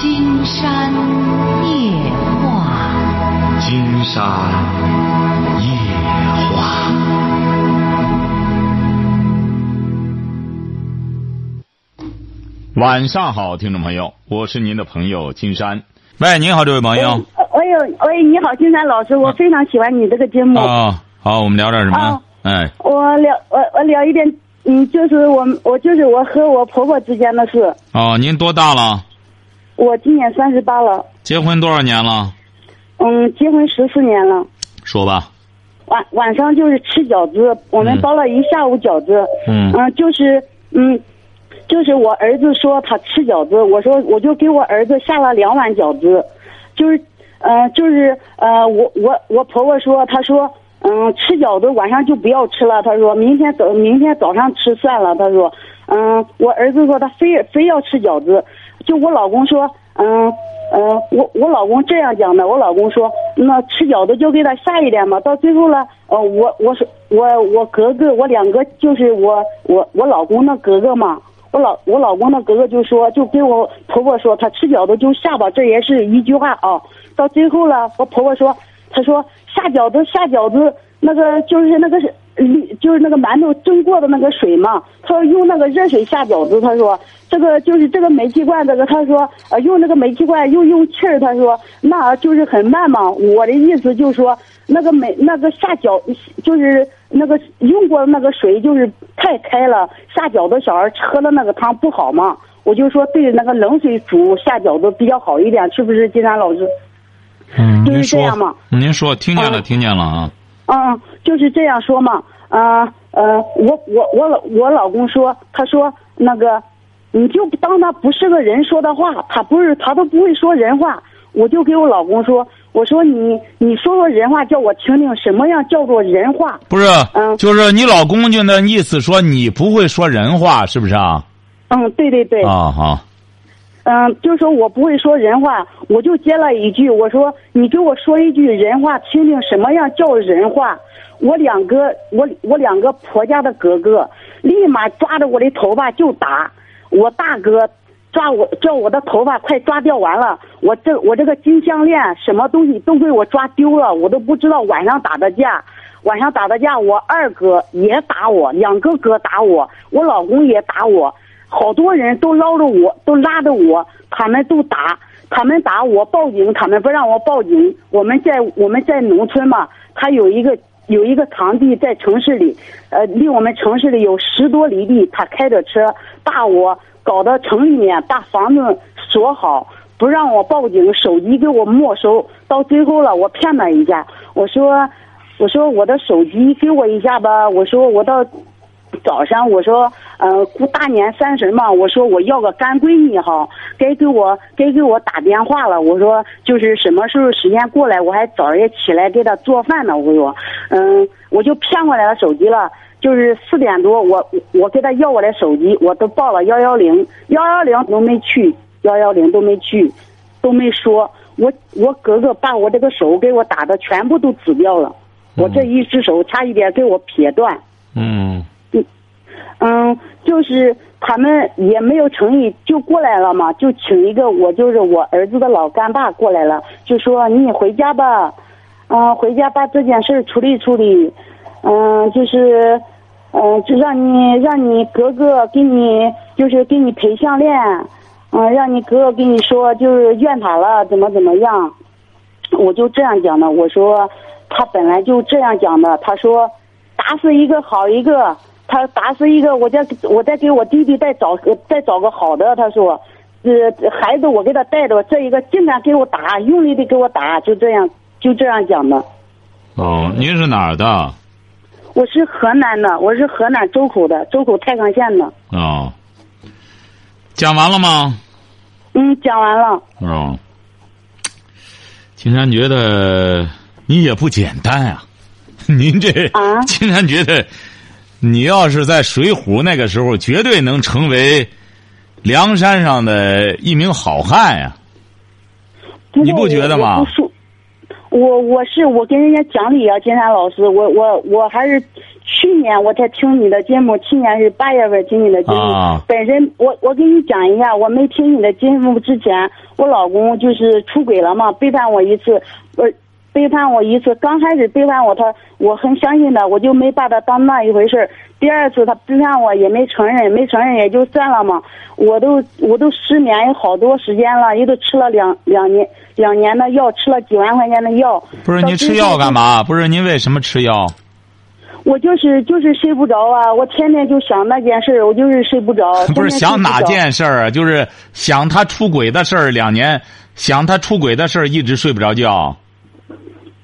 金山夜话，金山夜话。晚上好，听众朋友，我是您的朋友金山。喂，您好，这位朋友。喂，喂，你好，金山老师，我非常喜欢你这个节目。啊，好，我们聊点什么？哎，我聊，我我聊一点，嗯，就是我我就是我和我婆婆之间的事。哦，您多大了？我今年三十八了。结婚多少年了？嗯，结婚十四年了。说吧。晚晚上就是吃饺子，我们包了一下午饺子。嗯。嗯，就是嗯，就是我儿子说他吃饺子，我说我就给我儿子下了两碗饺子，就是呃就是呃我我我婆婆说，她说。嗯，吃饺子晚上就不要吃了。她说明天早明天早上吃算了。她说，嗯，我儿子说他非非要吃饺子，就我老公说，嗯嗯，我我老公这样讲的。我老公说，那吃饺子就给他下一点嘛。到最后了，呃，我我说我我哥哥我两个就是我我我老公的哥哥嘛。我老我老公的哥哥就说，就给我婆婆说，他吃饺子就下吧。这也是一句话啊。到最后了，我婆婆说，他说。下饺子下饺子，那个就是那个是，就是那个馒头蒸过的那个水嘛。他说用那个热水下饺子，他说这个就是这个煤气罐，这个他说呃用那个煤气罐又用气儿，他说那就是很慢嘛。我的意思就是说那个煤那个下饺就是那个用过的那个水就是太开了，下饺子小孩喝了那个汤不好嘛。我就说对那个冷水煮下饺子比较好一点，是不是金山老师？嗯，就是这样嘛。您说，听见了，听见了啊。嗯，就是这样说嘛。啊呃，我我我老我老公说，他说那个，你就当他不是个人说的话，他不是他都不会说人话。我就给我老公说，我说你你说说人话，叫我听听什么样叫做人话。不是，嗯，就是你老公就那意思说你不会说人话，是不是啊？嗯，对对对。啊好。嗯，就说我不会说人话，我就接了一句，我说你给我说一句人话，听听什么样叫人话。我两个我我两个婆家的哥哥，立马抓着我的头发就打。我大哥抓我叫我的头发快抓掉完了，我这我这个金项链什么东西都被我抓丢了，我都不知道晚上打的架。晚上打的架，我二哥也打我，两个哥打我，我老公也打我。好多人都捞着我，都拉着我，他们都打，他们打我报警，他们不让我报警。我们在我们在农村嘛，他有一个有一个堂弟在城市里，呃，离我们城市里有十多里地，他开着车把我，搞到城里面把房子锁好，不让我报警，手机给我没收。到最后了，我骗他一下，我说我说我的手机给我一下吧，我说我到。早上我说，呃，过大年三十嘛，我说我要个干闺女哈，该给我该给我打电话了。我说就是什么时候时间过来，我还早上起来给她做饭呢。我说，嗯，我就骗过来了手机了。就是四点多，我我给他要我的手机，我都报了幺幺零，幺幺零都没去，幺幺零都没去，都没说。我我哥哥把我这个手给我打的全部都紫掉了，我这一只手差一点给我撇断。嗯。嗯，就是他们也没有诚意，就过来了嘛，就请一个我就是我儿子的老干爸过来了，就说你回家吧，嗯，回家把这件事处理处理，嗯，就是，嗯，就让你让你哥哥给你就是给你赔项链，嗯，让你哥哥给你说就是怨他了怎么怎么样，我就这样讲的，我说他本来就这样讲的，他说打死一个好一个。他打死一个，我再我再给我弟弟再找个再找个好的。他说，呃，孩子我给他带着，这一个尽量给我打，用力的给我打，就这样就这样讲的。哦，您是哪儿的？我是河南的，我是河南周口的，周口太康县的。哦，讲完了吗？嗯，讲完了。哦，青山觉得你也不简单啊，您这啊，青山觉得。你要是在水浒那个时候，绝对能成为梁山上的一名好汉呀！你不觉得吗？我我是我跟人家讲理啊，金山老师，我我我还是去年我才听你的节目，去年是八月份听你的节目。啊本身我我跟你讲一下，我没听你的节目之前，我老公就是出轨了嘛，背叛我一次，呃，背叛我一次。刚开始背叛我，他我很相信他，我就没把他当那一回事儿。第二次他背叛我也没承认，没承认也就算了嘛。我都我都失眠有好多时间了，也都吃了两两年两年的药，吃了几万块钱的药。不是您吃药干嘛？不是您为什么吃药？我就是就是睡不着啊！我天天就想那件事儿，我就是睡不着。不是想哪？件事儿啊？就是想他出轨的事儿，两年想他出轨的事儿，一直睡不着觉。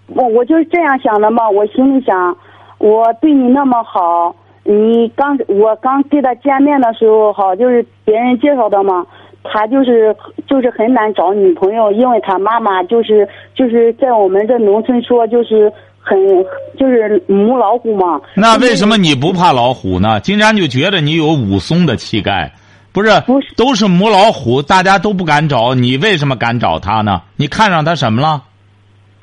我我就是这样想的嘛。我心里想，我对你那么好，你刚我刚跟他见面的时候，好就是别人介绍的嘛。他就是就是很难找女朋友，因为他妈妈就是就是在我们这农村说就是很就是母老虎嘛。那为什么你不怕老虎呢？金山就觉得你有武松的气概，不是？不是都是母老虎，大家都不敢找，你为什么敢找他呢？你看上他什么了？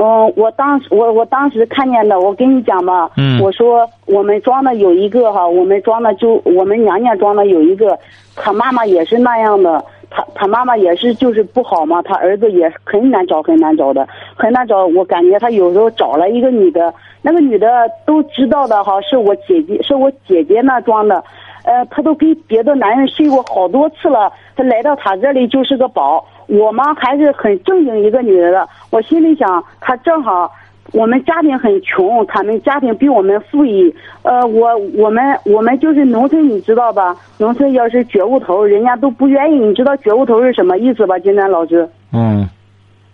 嗯，我当时我我当时看见的，我跟你讲吧，嗯我说我们庄的有一个哈，我们庄的就我们娘家庄的有一个，他妈妈也是那样的，他他妈妈也是就是不好嘛，他儿子也很难找很难找的，很难找。我感觉他有时候找了一个女的，那个女的都知道的哈，是我姐姐是我姐姐那庄的，呃，他都跟别的男人睡过好多次了，他来到他这里就是个宝。我妈还是很正经一个女人的，我心里想，她正好我们家庭很穷，他们家庭比我们富裕。呃，我我们我们就是农村，你知道吧？农村要是觉悟头，人家都不愿意。你知道觉悟头是什么意思吧，金丹老师？嗯，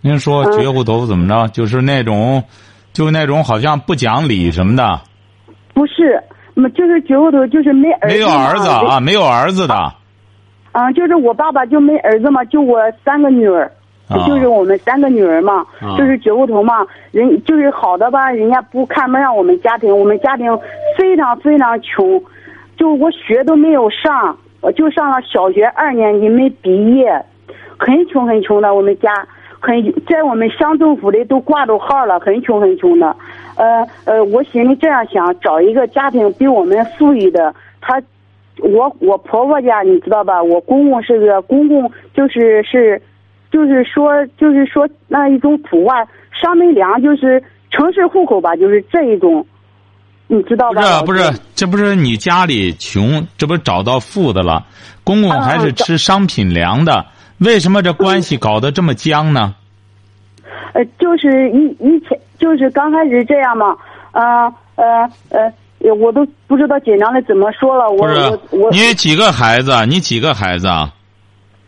您说觉悟头怎么着？就是那种，就是那种好像不讲理什么的，不是，嗯就是觉悟头，就是没。没有儿子啊，没有儿子的。嗯，就是我爸爸就没儿子嘛，就我三个女儿，啊就是我们三个女儿嘛，啊就是觉悟头嘛，人就是好的吧，人家不看不上我们家庭，我们家庭非常非常穷，就我学都没有上，我就上了小学二年级没毕业，很穷很穷的，我们家很在我们乡政府里都挂着号了，很穷很穷的，呃呃，我心里这样想，找一个家庭比我们富裕的，他。我我婆婆家你知道吧？我公公是个公公，就是是，就是说就是说那一种土话，上门粮就是城市户口吧，就是这一种，你知道吧？不是不是，这不是你家里穷，这不是找到富的了？公公还是吃商品粮的，为什么这关系搞得这么僵呢？呃，就是以以前就是刚开始这样嘛，呃呃呃，我都不知道紧张的怎么说了，我我我你几个孩子？你几个孩子啊？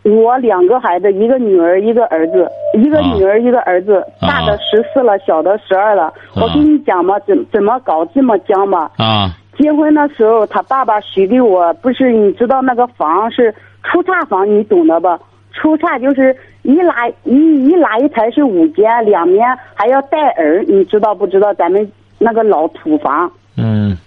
我两个孩子，一个女儿，一个儿子，一个啊女儿，一个儿子，啊大的十四了，小的十二了。我跟你讲吧，怎怎么搞这么僵吧？啊结婚的时候，他爸爸许给我，不是你知道那个房是出差房，你懂的吧？出差就是一拉一一拉一排是五间，两面还要带儿，你知道不知道？咱们那个老土房。嗯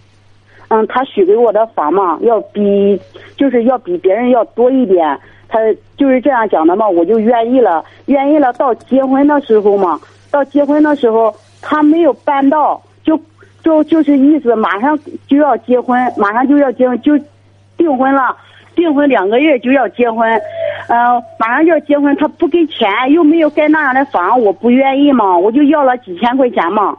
嗯，他许给我的房嘛，要比就是要比别人要多一点，他就是这样讲的嘛，我就愿意了，愿意了。到结婚的时候嘛，到结婚的时候他没有办到，就就就是意思马上就要结婚，马上就要结婚，就订婚了，订婚两个月就要结婚，呃，马上就要结婚，他不给钱，又没有盖那样的房，我不愿意嘛，我就要了几千块钱嘛。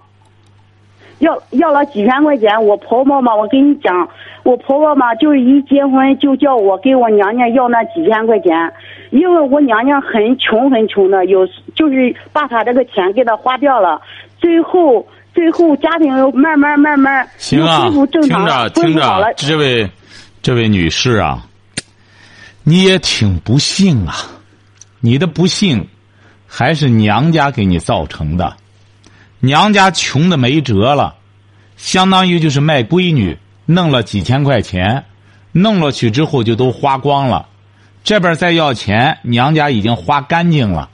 要要了几千块钱，我婆婆嘛，我跟你讲，我婆婆嘛，就是一结婚就叫我给我娘家要那几千块钱，因为我娘家很穷很穷的，有就是把她这个钱给她花掉了，最后最后家庭又慢慢慢慢行啊又恢复，正听常着听着，，这位这位女士啊，你也挺不幸啊，你的不幸还是娘家给你造成的，娘家穷的没辙了，相当于就是卖闺女，弄了几千块钱，弄了去之后就都花光了，这边再要钱，娘家已经花干净了，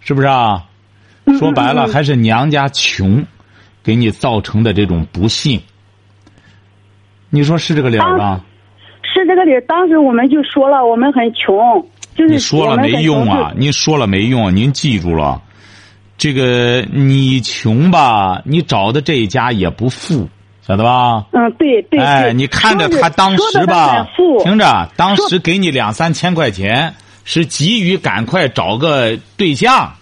是不是啊？说白了，还是娘家穷，给你造成的这种不幸。你说是这个理儿吧？是这个理儿。当时我们就说了，我们很穷，就是你说了没用啊！您说了没用，您记住了，这个你穷吧，你找的这一家也不富，晓得吧？嗯，对对哎，你看着他当时吧，听着，当时给你两三千块钱，是急于赶快找个对象，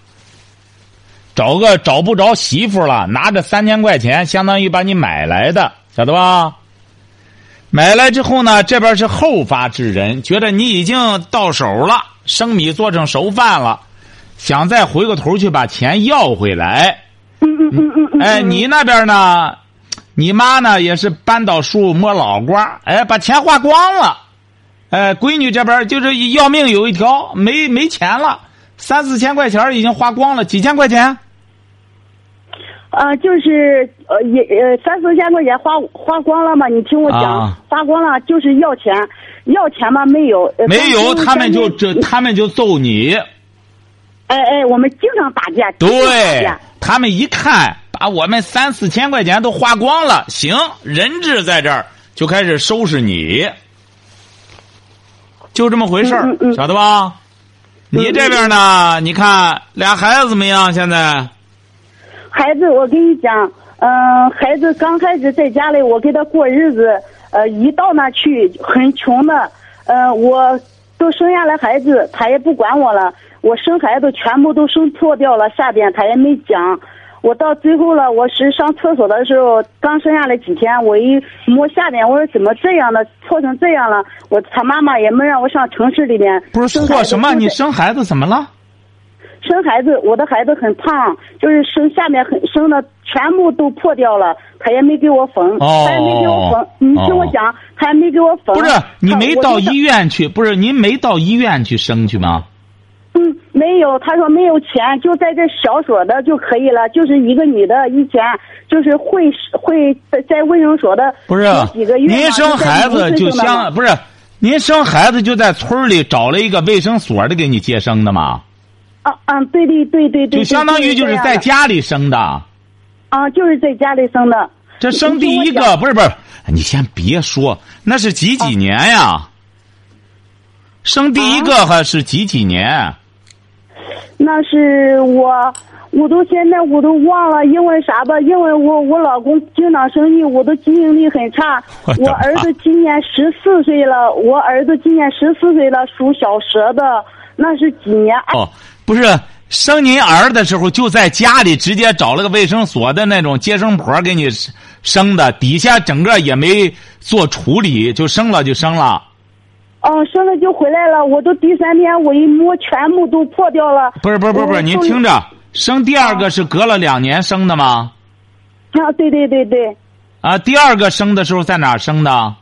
找个找不着媳妇了，拿着三千块钱，相当于把你买来的，晓得吧？买来之后呢，这边是后发制人，觉得你已经到手了，生米做成熟饭了，想再回过头去把钱要回来。嗯嗯嗯嗯嗯，哎，嗯你那边呢？你妈呢也是扳倒树摸老瓜，哎，把钱花光了。哎，闺女这边就是要命有一条，没没钱了，三四千块钱已经花光了，几千块钱？啊，就是呃也呃三四千块钱花花光了嘛？你听我讲，啊花光了就是要钱，要钱嘛没有，呃没有，他们就这，他们就揍你。哎哎，我们经常打架，对，他们一看，把我们三四千块钱都花光了，行，人质在这儿，就开始收拾你，就这么回事儿，嗯嗯嗯晓得吧？你这边呢？你看俩孩子怎么样？现在孩子，我跟你讲，嗯、孩子刚开始在家里，我给他过日子，呃，一到那去很穷的，呃，我都生下来孩子，他也不管我了，我生孩子全部都生错掉了，下边他也没讲。我到最后了，我是上厕所的时候，刚生下来几天，我一摸下边，我说怎么这样的，错成这样了？我他妈妈也没让我上城市里面。不是生错什么？你生孩子怎么了？生孩子，我的孩子很胖，就是生下面很生的全部都破掉了，他也没给我缝，哦他也没给我缝。你听我讲，他也没给我缝。不是你没到医院去？不是您没到医院去生去吗？嗯，没有，他说没有钱，就在这小所的就可以了，就是一个女的，以前就是会会在在卫生所的不是几个月您生孩子就相不是您生孩子就在村里找了一个卫生所的给你接生的吗？啊啊，对对对对对，就相当于就是在家里生的。啊，就是在家里生的。这生第一个不是不是，你先别说，那是几几年呀？生第一个还是几几年？那是我，我都现在我都忘了，因为啥吧？因为我我老公经常生气，我的记忆力很差 我。我儿子今年十四岁了，我儿子今年十四岁了，属小蛇的，那是几年？哎哦，不是生您儿的时候就在家里直接找了个卫生所的那种接生婆给你生的，底下整个也没做处理，就生了就生了。哦，生了就回来了，我都第三天我一摸，全部都破掉了。不是不是不是不是，您听着，生第二个是隔了两年生的吗？啊，对对对对，啊，第二个生的时候在哪儿生的？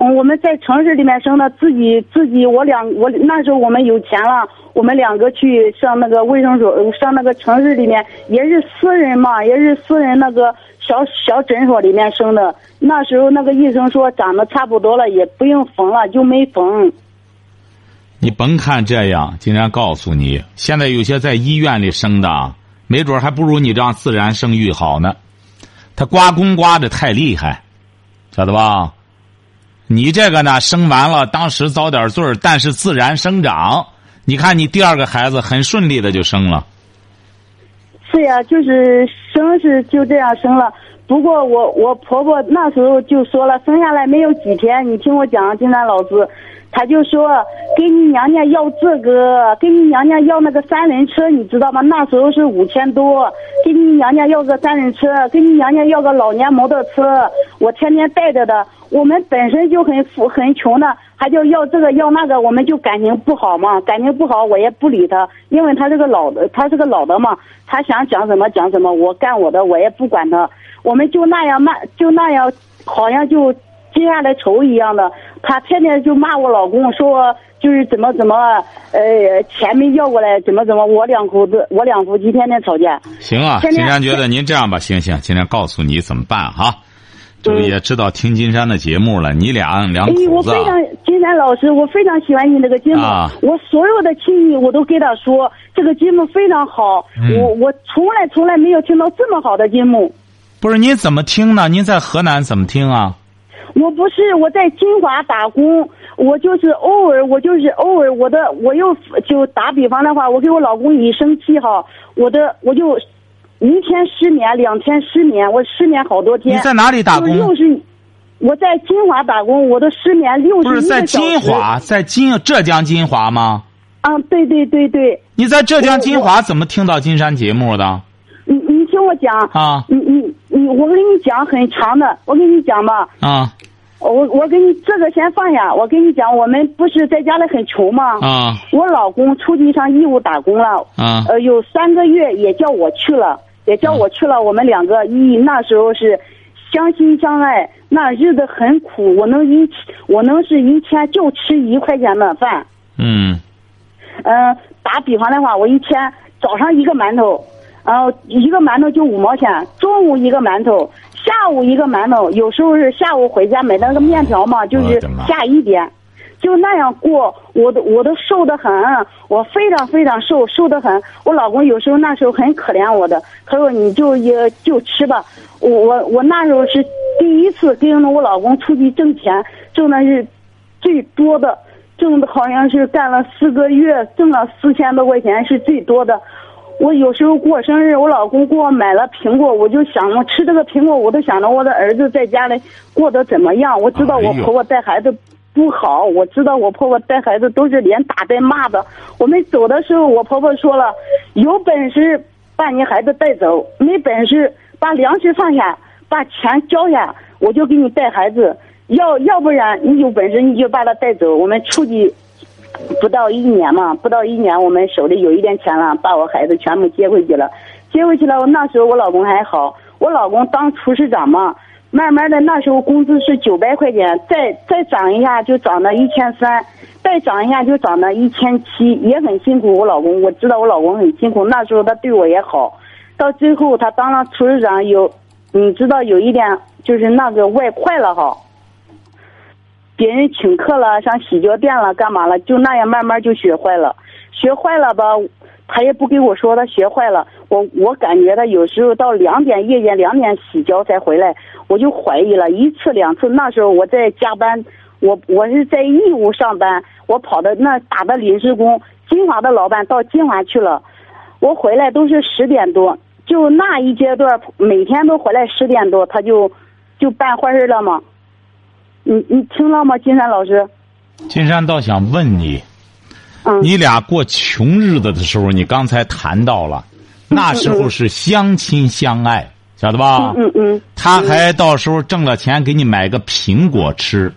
嗯，我们在城市里面生的，自己自己，我两我那时候我们有钱了，我们两个去上那个卫生所，上那个城市里面也是私人嘛，也是私人那个小小诊所里面生的。那时候那个医生说长得差不多了，也不用缝了，就没缝。你甭看这样，竟然告诉你，现在有些在医院里生的，没准还不如你这样自然生育好呢。他刮宫刮的太厉害，晓得吧？你这个呢，生完了当时遭点罪儿，但是自然生长。你看你第二个孩子很顺利的就生了，是呀，就是生是就这样生了。不过我我婆婆那时候就说了，生下来没有几天，你听我讲，金山老师，他就说给你娘娘要这个，给你娘娘要那个三轮车，你知道吗？那时候是五千多，给你娘娘要个三轮车，给你娘娘要个老年摩托车，我天天带着的。我们本身就很富很穷的，还就要这个要那个，我们就感情不好嘛，感情不好我也不理他，因为他是个老的，他是个老的嘛，他想讲什么讲什么，我干我的，我也不管他，我们就那样骂，就那样，好像就接下来仇一样的。他天天就骂我老公，说就是怎么怎么，呃，钱没要过来，怎么怎么，我两口子，我两夫妻天天吵架。行啊。今天金山觉得您这样吧，行行，今天告诉你怎么办哈。这个嗯也知道听金山的节目了，你俩两哎，口子啊我非常金山老师，我非常喜欢你那个节目。啊我所有的亲戚我都给他说，这个节目非常好。嗯我我从来从来没有听到这么好的节目。不是您怎么听呢？您在河南怎么听啊？我不是我在金华打工，我就是偶尔，我就是偶尔，我的我又就打比方的话，我给我老公一生气哈，我的我就一天失眠，两天失眠，我失眠好多天。你在哪里打工？六十，我在金华打工，我都失眠六十不是在。金华，在金浙江金华吗？啊，对对对对，你在浙江金华怎么听到金山节目的？你你听我讲，啊你你你，我跟你讲很长的，我跟你讲吧，啊我我给你这个先放下，我跟你讲，我们不是在家里很穷吗？啊我老公出去上义乌打工了，啊呃，有三个月也叫我去了，也叫我去了。我们两个一那时候是相亲相爱，那日子很苦，我能一我能是一天就吃一块钱的饭。嗯嗯、打比方的话，我一天早上一个馒头，然后一个馒头就五毛钱，中午一个馒头，下午一个馒头，有时候是下午回家买那个面条嘛，就是下一点，就那样过，我都我都瘦得很，我非常非常瘦，瘦得很。我老公有时候那时候很可怜我的，他说你就也就吃吧。我我我那时候是第一次跟着我老公出去挣钱，挣的是最多的，挣的好像是干了四个月，挣了四千多块钱是最多的。我有时候过生日，我老公给我买了苹果，我就想我吃这个苹果，我都想着我的儿子在家里过得怎么样。我知道我婆婆带孩子不好，我知道我婆婆带孩子都是连打带骂的。我们走的时候，我婆婆说了，有本事把你孩子带走，没本事把粮食放下，把钱交下，我就给你带孩子。要要不然你有本事你就把他带走。我们出去不到一年嘛，不到一年，我们手里有一点钱了，把我孩子全部接回去了。接回去了，那时候我老公还好，我老公当厨师长嘛，慢慢的那时候工资是九百块钱，再再涨一下就涨到一千三，再涨一下就涨到一千七，也很辛苦。我老公我知道我老公很辛苦，那时候他对我也好，到最后他当了厨师长有，你知道有一点就是那个外快了哈。别人请客了，上洗脚店了，干嘛了？就那样慢慢就学坏了，学坏了吧，他也不给我说他学坏了。我我感觉他有时候到两点夜间两点洗脚才回来，我就怀疑了一次两次。那时候我在加班，我我是在义乌上班，我跑的那打的临时工，金华的老板到金华去了，我回来都是十点多，就那一阶段每天都回来十点多，他就就办坏事了嘛。你你听了吗，金山老师？金山倒想问你，嗯，你俩过穷日子的时候，你刚才谈到了，那时候是相亲相爱，晓得吧？嗯嗯他还到时候挣了钱给你买个苹果吃。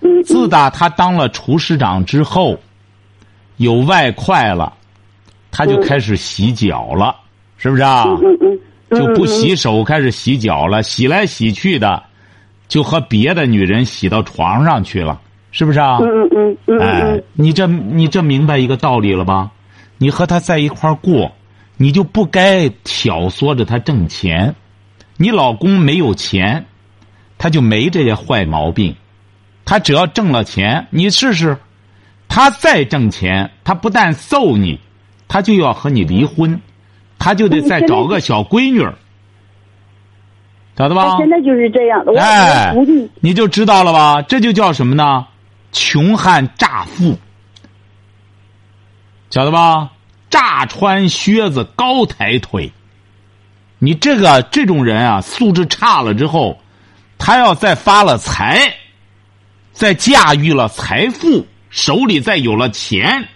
嗯自打他当了厨师长之后，有外快了，他就开始洗脚了，是不是啊？嗯嗯嗯，就不洗手，开始洗脚了，洗来洗去的，就和别的女人洗到床上去了，是不是啊？嗯嗯嗯嗯哎嗯，你这你这明白一个道理了吧？你和他在一块儿过，你就不该挑唆着他挣钱。你老公没有钱，他就没这些坏毛病。他只要挣了钱，你试试，他再挣钱，他不但揍你，他就要和你离婚，他就得再找个小闺女儿，晓得吧？他现在就是这样，的哎你就知道了吧？这就叫什么呢？穷汉乍富，晓得吧？乍穿靴子高抬腿。你这个这种人啊，素质差了之后，他要再发了财，再驾驭了财富，手里再有了钱，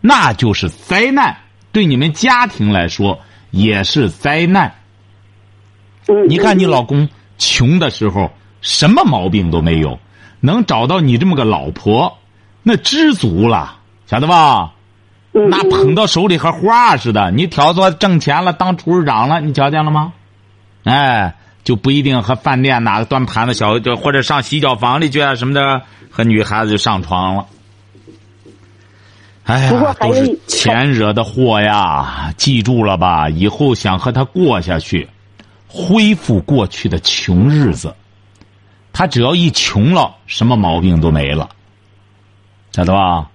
那就是灾难。对你们家庭来说也是灾难。嗯，你看你老公穷的时候，什么毛病都没有，能找到你这么个老婆，那知足了，晓得吧？嗯那捧到手里和花似的。你挑唆挣钱了，当厨师长了，你瞧见了吗？哎，就不一定和饭店哪个端盘子小，就或者上洗脚房里去啊什么的，和女孩子就上床了。哎呀，都是钱惹的祸呀！记住了吧？以后想和他过下去，恢复过去的穷日子，他只要一穷了，什么毛病都没了，晓得吧？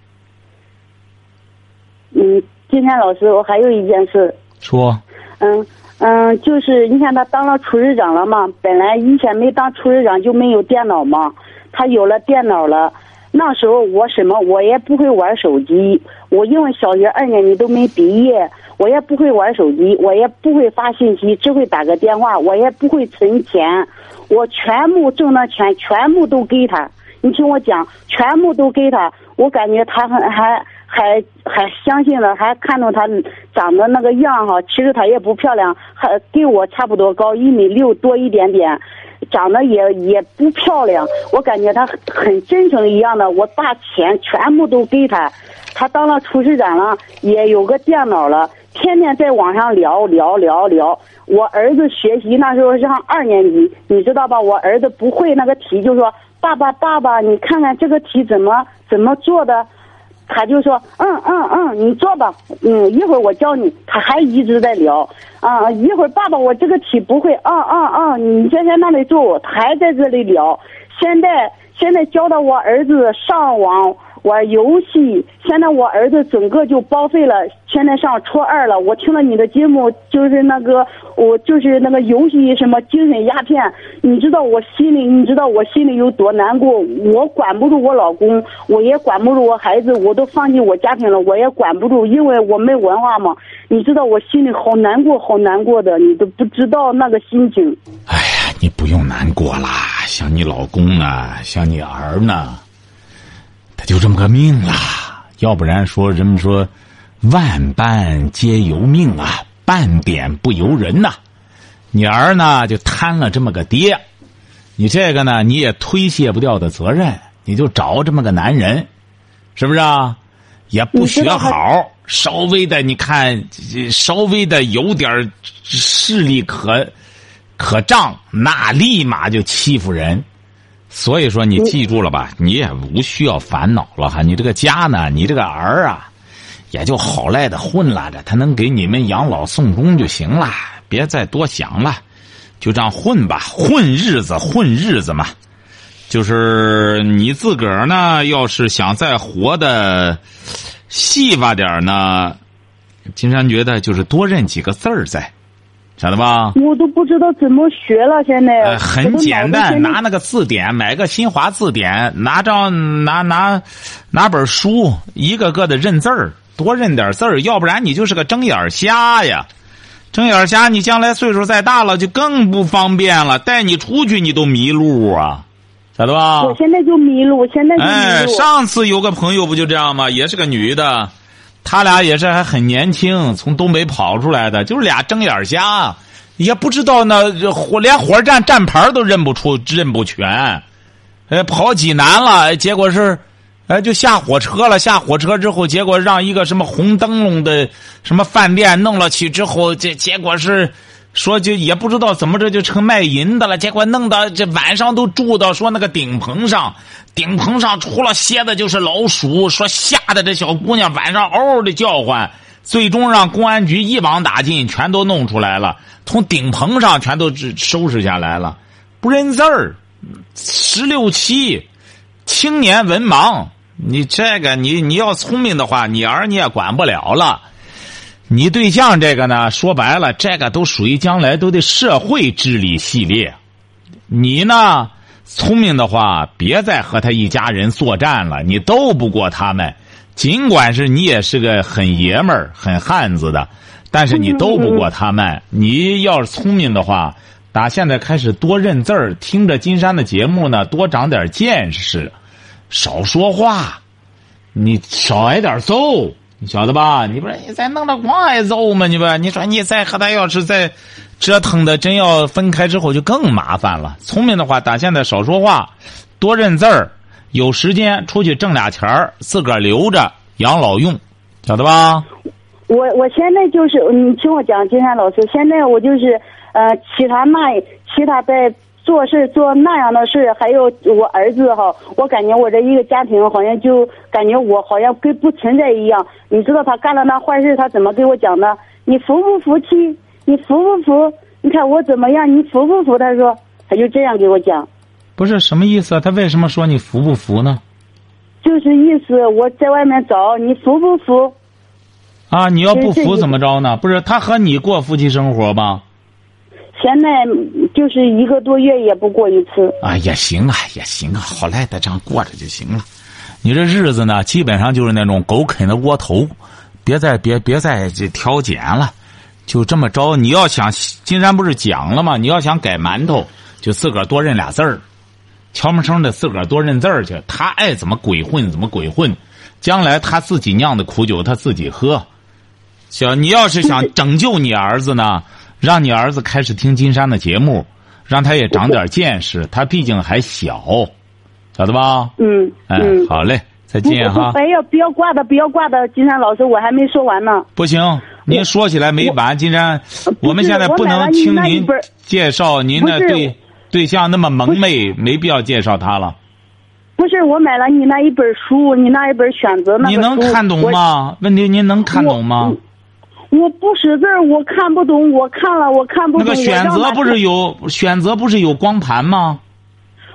嗯，今天老师，我还有一件事，说，嗯嗯，就是你看他当了厨师长了嘛，本来以前没当厨师长就没有电脑嘛，他有了电脑了。那时候我什么我也不会玩手机，我因为小学二年级都没毕业，我也不会玩手机，我也不会发信息，只会打个电话，我也不会存钱，我全部挣的钱全部都给他。你听我讲，全部都给他，我感觉他还还还还相信了，还看到他长得那个样哈，其实他也不漂亮，还跟我差不多高，一米六多一点点。长得也也不漂亮，我感觉他很真诚一样的，我把钱全部都给他，他当了厨师长了，也有个电脑了，天天在网上聊聊聊聊。我儿子学习那时候上二年级，你知道吧？我儿子不会那个题，就说爸爸爸爸，你看看这个题怎么怎么做的。他就说，嗯嗯嗯，你做吧，嗯，一会儿我教你。他还一直在聊，啊，一会儿爸爸我这个题不会，嗯嗯嗯，你先在那里做，他还在这里聊。现在现在教的我儿子上网。玩游戏，现在我儿子整个就报废了。现在上初二了，我听了你的节目，就是那个，我就是那个游戏什么精神鸦片，你知道我心里，你知道我心里有多难过。我管不住我老公，我也管不住我孩子，我都放弃我家庭了，我也管不住，因为我没文化嘛。你知道我心里好难过，好难过的，你都不知道那个心情。哎呀，你不用难过啦，像你老公呢，像你儿呢。他就这么个命啦，要不然说人们说，万般皆由命啊，半点不由人呐。你儿呢就摊了这么个爹，你这个呢你也推卸不掉的责任，你就找这么个男人，是不是啊？也不学好，稍微的你看，稍微的有点势力可可仗，那立马就欺负人。所以说，你记住了吧？你也无需要烦恼了哈。你这个家呢，你这个儿啊，也就好赖的混拉着，他能给你们养老送终就行了，别再多想了，就这样混吧，混日子，混日子嘛。就是你自个儿呢，要是想再活的细吧点呢，金山觉得就是多认几个字儿在。晓得吧？我都不知道怎么学了，现在。很简单，拿那个字典，买个新华字典，拿张拿拿拿本书，一个个的认字儿，多认点字儿，要不然你就是个睁眼瞎呀！睁眼瞎，你将来岁数再大了，就更不方便了。带你出去，你都迷路啊，晓得吧？我现在就迷路，现在就迷路。哎，上次有个朋友不就这样吗？也是个女的。他俩也是还很年轻，从东北跑出来的，就是俩睁眼瞎，也不知道那火连火车站站牌都认不出、认不全。呃，跑济南了，结果是，哎，就下火车了。下火车之后，结果让一个什么红灯笼的什么饭店弄了去之后，这结果是。说就也不知道怎么着就成卖淫的了，结果弄得这晚上都住到说那个顶棚上，顶棚上除了蝎子就是老鼠，说吓得这小姑娘晚上嗷嗷的叫唤，最终让公安局一网打尽，全都弄出来了，从顶棚上全都收拾下来了，不认字儿，十六七，青年文盲，你这个你你要聪明的话，你儿你也管不了了。你对象这个呢？说白了，这个都属于将来都得社会治理系列。你呢，聪明的话，别再和他一家人作战了，你斗不过他们。尽管是你也是个很爷们儿、很汉子的，但是你斗不过他们。你要是聪明的话，打现在开始多认字儿，听着金山的节目呢，多长点见识，少说话，你少挨点揍。你晓得吧？你不是你再弄着光挨揍吗？你不，你说你再和他要是再折腾的，真要分开之后就更麻烦了。聪明的话，打现在少说话，多认字儿，有时间出去挣俩钱儿，自个儿留着养老用，晓得吧？我我现在就是你听我讲，金山老师，现在我就是呃，其他那其他在。做事做那样的事，还有我儿子哈，我感觉我这一个家庭好像就感觉我好像跟不存在一样。你知道他干了那坏事，他怎么给我讲的？你服不服气？你服不服？你看我怎么样？你服不服？他说，他就这样给我讲。不是什么意思？他为什么说你服不服呢？就是意思我在外面找你服不服？啊，你要不服怎么着呢？不是他和你过夫妻生活吗？现在就是一个多月也不过一次。啊，也行啊，也行啊，好赖的这样过着就行了。你这日子呢，基本上就是那种狗啃的窝头，别再别别再这挑拣了，就这么着。你要想，金山不是讲了吗？你要想改馒头，就自个儿多认俩字儿，悄没声的自个儿多认字儿去。他爱怎么鬼混怎么鬼混，将来他自己酿的苦酒他自己喝。行，你要是想拯救你儿子呢，让你儿子开始听金山的节目，让他也长点见识。他毕竟还小。晓得吧？嗯嗯，好嘞，再见哈。哎呀，不要挂的，不要挂的，金山老师，我还没说完呢。不行，您说起来没完，金山，我们现在不能听您介绍您的对对象那么萌妹，没必要介绍他了。不是，我买了你那一本书，你那一本选择那你能看懂吗？问题您能看懂吗？我不识字，我看不懂。我看了，我看不懂。那个选择不是有选择不是有光盘吗？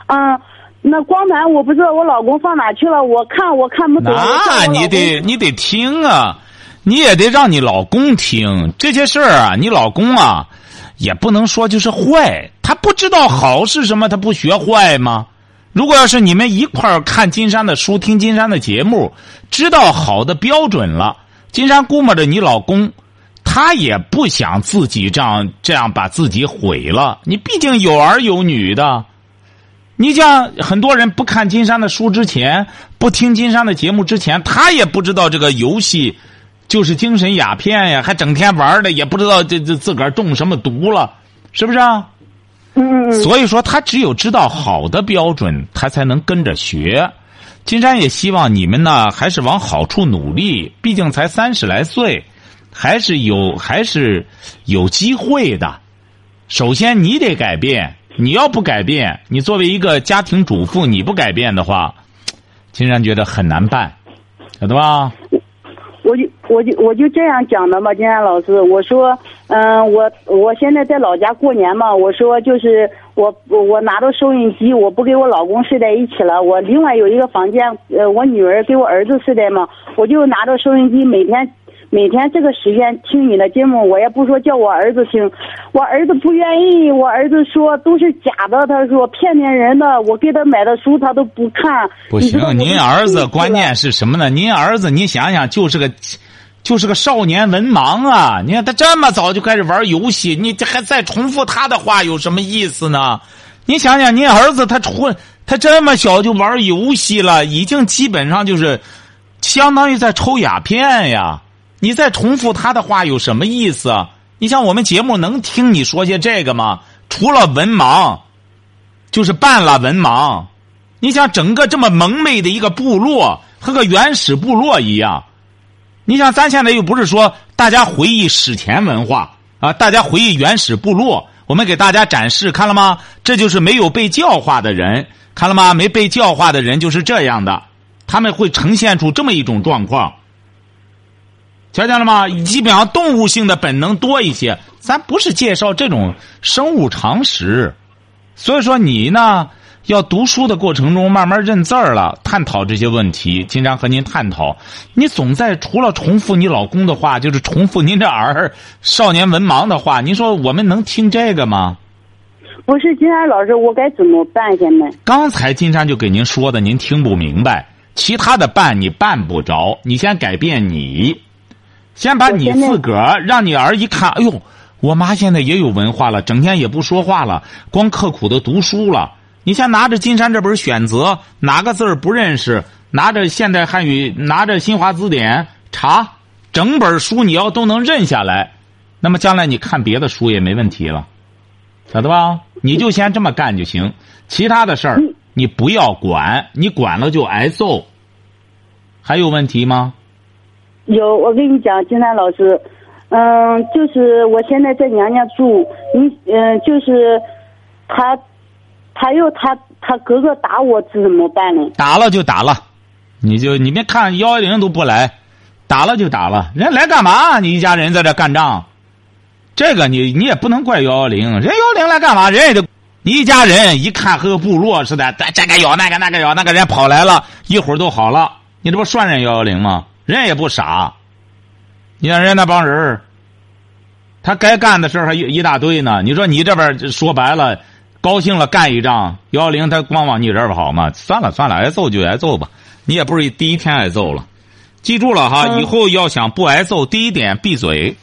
啊。那光盘我不知道我老公放哪去了，我看我看不懂。那你得你得听啊，你也得让你老公听这些事儿啊。你老公啊，也不能说就是坏，他不知道好是什么，他不学坏吗？如果要是你们一块儿看金山的书，听金山的节目，知道好的标准了，金山估摸着你老公，他也不想自己这样这样把自己毁了。你毕竟有儿有女的。你像很多人不看金山的书之前，不听金山的节目之前，他也不知道这个游戏就是精神鸦片呀，还整天玩的，也不知道这这自个儿中什么毒了，是不是啊？嗯。所以说，他只有知道好的标准，他才能跟着学。金山也希望你们呢，还是往好处努力。毕竟才三十来岁，还是有还是有机会的。首先，你得改变。你要不改变，你作为一个家庭主妇，你不改变的话，金山觉得很难办，晓得吧？我就我就我就这样讲的嘛，金山老师，我说，嗯，我我现在在老家过年嘛，我说就是我我拿着收音机，我不给我老公睡在一起了，我另外有一个房间，呃，我女儿给我儿子睡在嘛，我就拿着收音机每天。每天这个时间听你的节目，我也不说叫我儿子听，我儿子不愿意。我儿子说都是假的，他说骗骗人的。我给他买的书他都不看。不行，您儿子关键是什么呢？您儿子，你想想，就是个，就是个少年文盲啊！你看他这么早就开始玩游戏，你这还再重复他的话有什么意思呢？你想想，您儿子他出他这么小就玩游戏了，已经基本上就是相当于在抽鸦片呀。你再重复他的话有什么意思？你像我们节目能听你说些这个吗？除了文盲，就是半拉文盲。你想整个这么蒙昧的一个部落，和个原始部落一样。你想咱现在又不是说大家回忆史前文化啊，大家回忆原始部落，我们给大家展示，看了吗？这就是没有被教化的人，看了吗？没被教化的人就是这样的，他们会呈现出这么一种状况。瞧见了吗？基本上动物性的本能多一些。咱不是介绍这种生物常识，所以说你呢，要读书的过程中慢慢认字儿了，探讨这些问题，经常和您探讨。你总在除了重复你老公的话，就是重复您这儿少年文盲的话。您说我们能听这个吗？不是金山老师，我该怎么办？现在刚才金山就给您说的，您听不明白。其他的办你办不着，你先改变你。先把你自个儿让你儿一看，哎呦，我妈现在也有文化了，整天也不说话了，光刻苦的读书了。你先拿着金山这本选择，哪个字儿不认识，拿着现代汉语，拿着新华字典查，整本书你要都能认下来，那么将来你看别的书也没问题了，晓得吧？你就先这么干就行，其他的事儿你不要管，你管了就挨揍。还有问题吗？有，我跟你讲，金山老师，嗯，就是我现在在娘家住，你嗯，就是他，他又他他哥哥打我，怎么办呢？打了就打了，你就你别看幺幺零都不来，打了就打了，人来干嘛？你一家人在这干仗，这个你你也不能怪幺幺零，人幺幺零来干嘛？人也得你一家人一看和个部落似的，这个咬那个那个咬那个人跑来了一会儿都好了，你这不涮人幺幺零吗？人也不傻，你看人家那帮人他该干的事还一一大堆呢。你说你这边说白了，高兴了干一仗，幺幺零他光往你这儿跑嘛？算了算了，挨揍就挨揍吧，你也不是第一天挨揍了。记住了哈，嗯以后要想不挨揍，第一点闭嘴。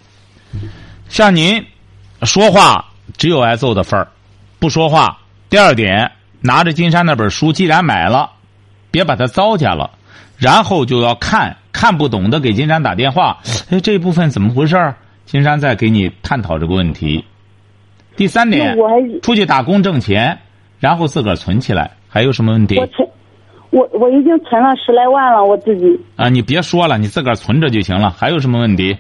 像您说话只有挨揍的份儿，不说话。第二点，拿着金山那本书，既然买了，别把它糟践了。然后就要看看不懂的，给金山打电话。哎，这部分怎么回事儿？金山再给你探讨这个问题。第三点我还，出去打工挣钱，然后自个儿存起来。还有什么问题我存，我我已经存了十来万了，我自己。啊？你别说了，你自个儿存着就行了。还有什么问题？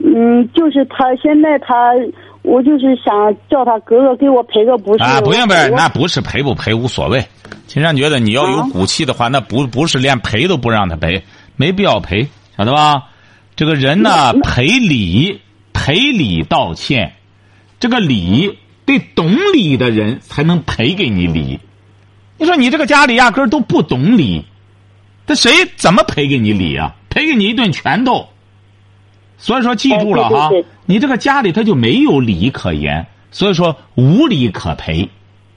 嗯，就是他现在他，我就是想叫他哥哥给我赔个不是。啊，不用不用，那不是赔不赔无所谓。金山觉得你要有啊骨气的话，那不不是连赔都不让他赔，没必要赔，晓得吧？这个人呢，赔礼赔礼道歉，这个礼得懂礼的人才能赔给你礼。你说你这个家里压根儿都不懂礼，这谁怎么赔给你礼啊？赔给你一顿拳头。所以说，记住了哈，你这个家里他就没有礼可言，所以说无礼可赔，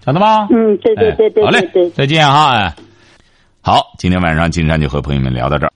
晓得吧？嗯，对对对对哎、好嘞。再见哈，哎。好，今天晚上金山就和朋友们聊到这儿。